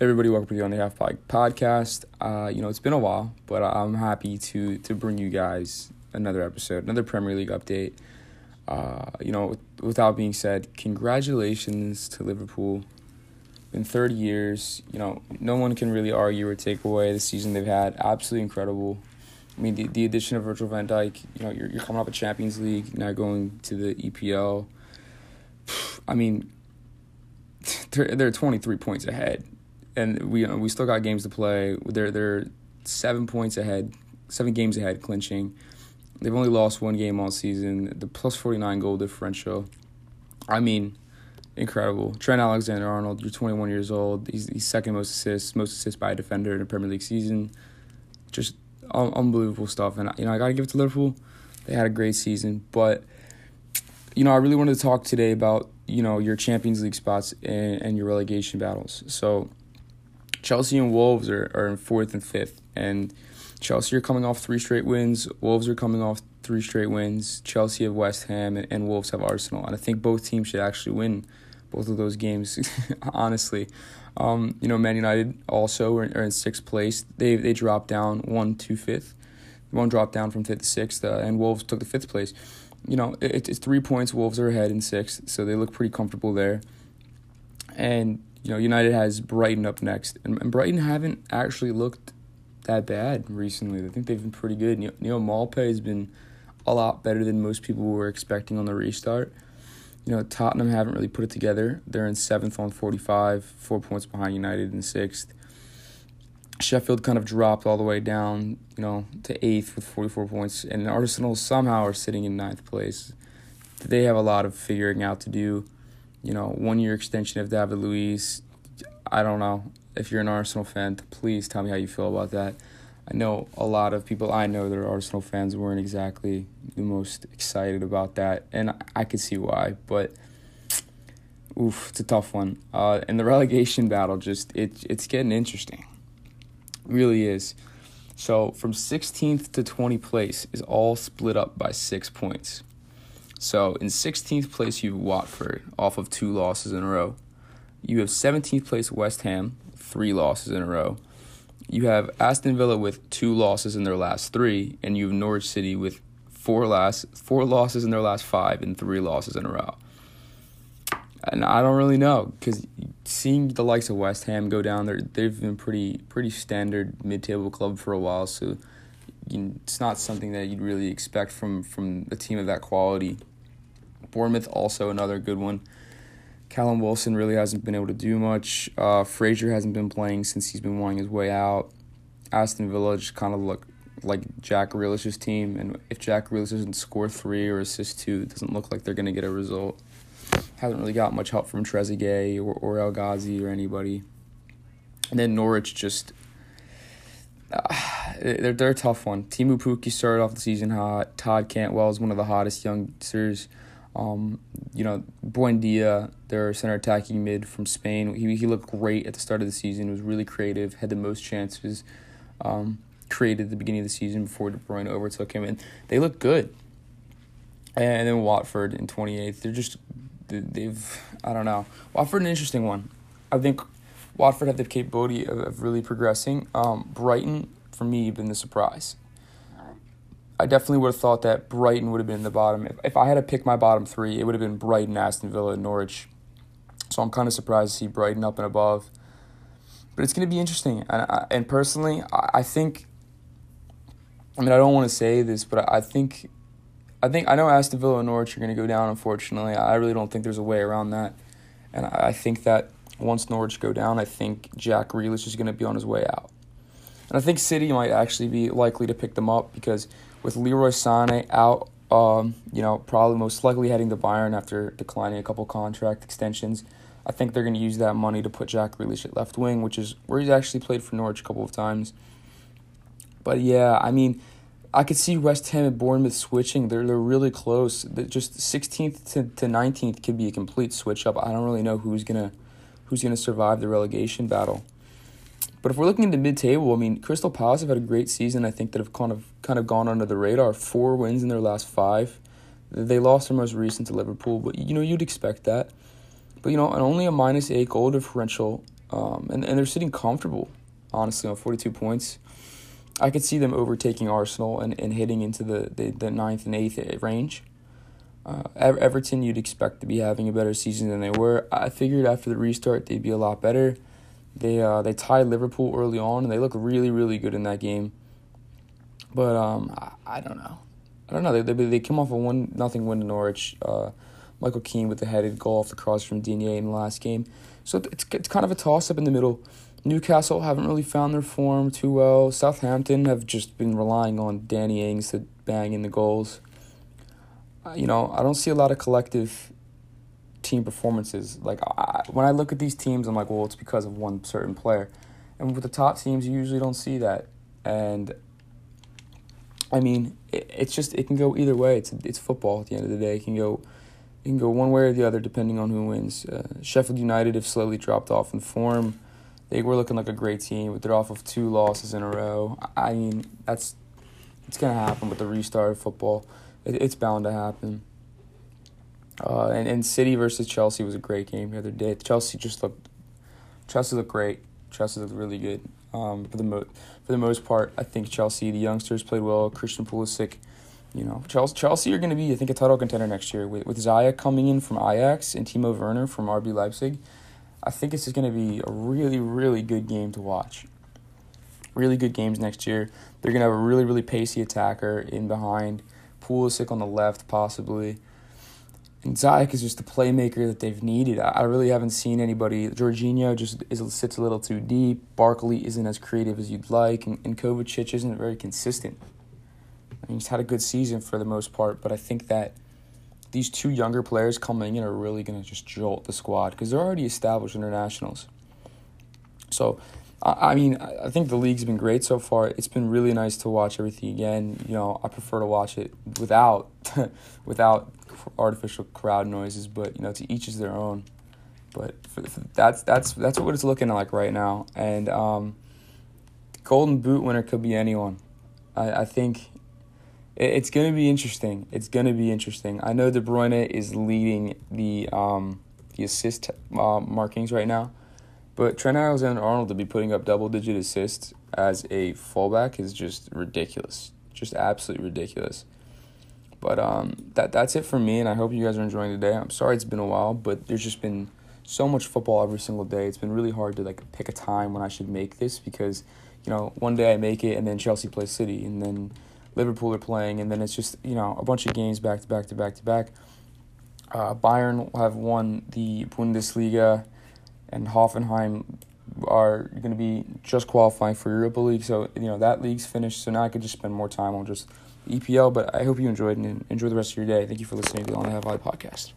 everybody, welcome to the On the Half Pike podcast. Uh, you know, it's been a while, but I'm happy to to bring you guys another episode, another Premier League update. Uh, you know, without being said, congratulations to Liverpool. In 30 years, you know, no one can really argue or take away the season they've had. Absolutely incredible. I mean, the, the addition of Virgil van Dijk, you know, you're, you're coming off a Champions League, now going to the EPL. I mean, they're, they're 23 points ahead and we uh, we still got games to play. They're they're seven points ahead, seven games ahead, clinching. They've only lost one game all season. The plus forty nine goal differential. I mean, incredible. Trent Alexander Arnold, you're 21 years old. He's, he's second most assists, most assists by a defender in a Premier League season. Just un- unbelievable stuff. And you know, I got to give it to Liverpool. They had a great season, but you know, I really wanted to talk today about you know your Champions League spots and, and your relegation battles. So Chelsea and Wolves are, are in fourth and fifth, and Chelsea are coming off three straight wins. Wolves are coming off three straight wins. Chelsea have West Ham, and, and Wolves have Arsenal, and I think both teams should actually win both of those games. honestly, um, you know, Man United also are, are, in sixth place. They they dropped down one to fifth. One dropped down from fifth to sixth, uh, and Wolves took the fifth place. You know, it, it's three points. Wolves are ahead in sixth, so they look pretty comfortable there. And you know, United has Brighton up next, and, and Brighton haven't actually looked that bad recently. I think they've been pretty good. Neal, Neal Maupay has been a lot better than most people were expecting on the restart. You know, Tottenham haven't really put it together. They're in seventh on 45, four points behind United in sixth. Sheffield kind of dropped all the way down, you know, to eighth with 44 points, and Arsenal somehow are sitting in ninth place. They have a lot of figuring out to do you know, one year extension of David Luiz. I don't know. If you're an Arsenal fan, please tell me how you feel about that. I know a lot of people I know that are Arsenal fans weren't exactly the most excited about that, and I could see why, but oof, it's a tough one. Uh, and the relegation battle just it it's getting interesting. It really is. So from 16th to 20th place is all split up by six points. So in 16th place, you have Watford off of two losses in a row. You have 17th place West Ham, three losses in a row. You have Aston Villa with two losses in their last three, and you have Norwich City with four last four losses in their last five and three losses in a row. And I don't really know because seeing the likes of West Ham go down there, they've been pretty pretty standard mid table club for a while. So you it's not something that you'd really expect from from a team of that quality. Bournemouth also another good one. Callum Wilson really hasn't been able to do much. Uh, Fraser hasn't been playing since he's been wanting his way out. Aston Villa just kind of look like Jack Grealish's team, and if Jack Grealish doesn't score three or assist two, it doesn't look like they're going to get a result. Hasn't really got much help from Trezeguet or, or El Ghazi or anybody. And then Norwich just uh, they're they're a tough one. Teemu Pukki started off the season hot. Todd Cantwell is one of the hottest youngsters. Um, you know, Buendia, their center attacking mid from Spain. He he looked great at the start of the season. Was really creative. Had the most chances um, created at the beginning of the season before De Bruyne overtook him, and they look good. And then Watford in twenty eighth. They're just they've I don't know. Watford an interesting one. I think Watford have the capability of, of really progressing. Um, Brighton, for me, been the surprise. I definitely would have thought that Brighton would have been in the bottom. If, if I had to pick my bottom three, it would have been Brighton, Aston Villa, and Norwich. So I'm kind of surprised to see Brighton up and above. But it's going to be interesting. And, I, and personally, I, I think, I mean, I don't want to say this, but I, I think, I think I know Aston Villa and Norwich are going to go down. Unfortunately, I really don't think there's a way around that. And I, think that once Norwich go down, I think Jack Grealish is going to be on his way out. And I think City might actually be likely to pick them up because with Leroy Sané out, um, you know, probably most likely heading to Bayern after declining a couple contract extensions, I think they're going to use that money to put Jack Grealish at left wing, which is where he's actually played for Norwich a couple of times. But yeah, I mean, I could see West Ham and Bournemouth switching. They're they're really close. Just 16th to, to 19th could be a complete switch up. I don't really know who's gonna who's to survive the relegation battle. But if we're looking into mid-table, I mean, Crystal Palace have had a great season. I think that have kind of kind of gone under the radar. Four wins in their last five. They lost their most recent to Liverpool, but you know you'd expect that. But you know, and only a minus eight goal differential, um, and and they're sitting comfortable, honestly, on forty two points. I could see them overtaking Arsenal and, and hitting into the, the, the ninth and eighth range. Uh, Everton, you'd expect to be having a better season than they were. I figured after the restart they'd be a lot better. They uh, they tied Liverpool early on, and they look really really good in that game. But um, I, I don't know, I don't know. They they, they came off a one nothing win to Norwich. Uh, Michael Keane with the headed goal off the cross from Digne in the last game. So it's it's kind of a toss up in the middle. Newcastle haven't really found their form too well. Southampton have just been relying on Danny Ings to bang in the goals. Uh, you know, I don't see a lot of collective team performances. Like I, when I look at these teams, I'm like, well, it's because of one certain player. And with the top teams, you usually don't see that. And I mean, it, it's just it can go either way. It's it's football at the end of the day. It can go it can go one way or the other depending on who wins. Uh, Sheffield United have slowly dropped off in form. They were looking like a great team, but they're off of two losses in a row. I mean, that's it's gonna happen with the restart of football. It, it's bound to happen. Uh, and, and City versus Chelsea was a great game the other day. Chelsea just looked Chelsea looked great. Chelsea looked really good. Um, for the mo- for the most part, I think Chelsea, the youngsters played well. Christian Pulisic, you know, Chelsea, Chelsea are going to be, I think, a title contender next year with with Ziyech coming in from Ajax and Timo Werner from RB Leipzig. I think this is going to be a really, really good game to watch. Really good games next year. They're going to have a really, really pacey attacker in behind. Pulisic on the left, possibly. And Ziyech is just the playmaker that they've needed. I really haven't seen anybody. Jorginho just is, sits a little too deep. Barkley isn't as creative as you'd like. And, and Kovacic isn't very consistent. I mean, he's had a good season for the most part, but I think that these two younger players coming in are really going to just jolt the squad because they're already established internationals. So, I, I mean, I think the league's been great so far. It's been really nice to watch everything again. You know, I prefer to watch it without, without artificial crowd noises, but you know, to each is their own. But for, for, that's that's that's what it's looking like right now, and um, Golden Boot winner could be anyone. I, I think it's going to be interesting. It's going to be interesting. I know De Bruyne is leading the um, the assist uh, markings right now, but Trent Alexander-Arnold to be putting up double-digit assists as a fullback is just ridiculous. Just absolutely ridiculous. But um, that that's it for me, and I hope you guys are enjoying today. I'm sorry it's been a while, but there's just been so much football every single day. It's been really hard to like pick a time when I should make this because you know one day I make it, and then Chelsea plays City, and then Liverpool are playing, and then it's just you know a bunch of games back to back to back to back. Uh, Bayern have won the Bundesliga, and Hoffenheim are going to be just qualifying for Europa League. So you know that league's finished. So now I could just spend more time on just EPL. But I hope you enjoyed and enjoy the rest of your day. Thank you for listening to the On the Half Eye podcast.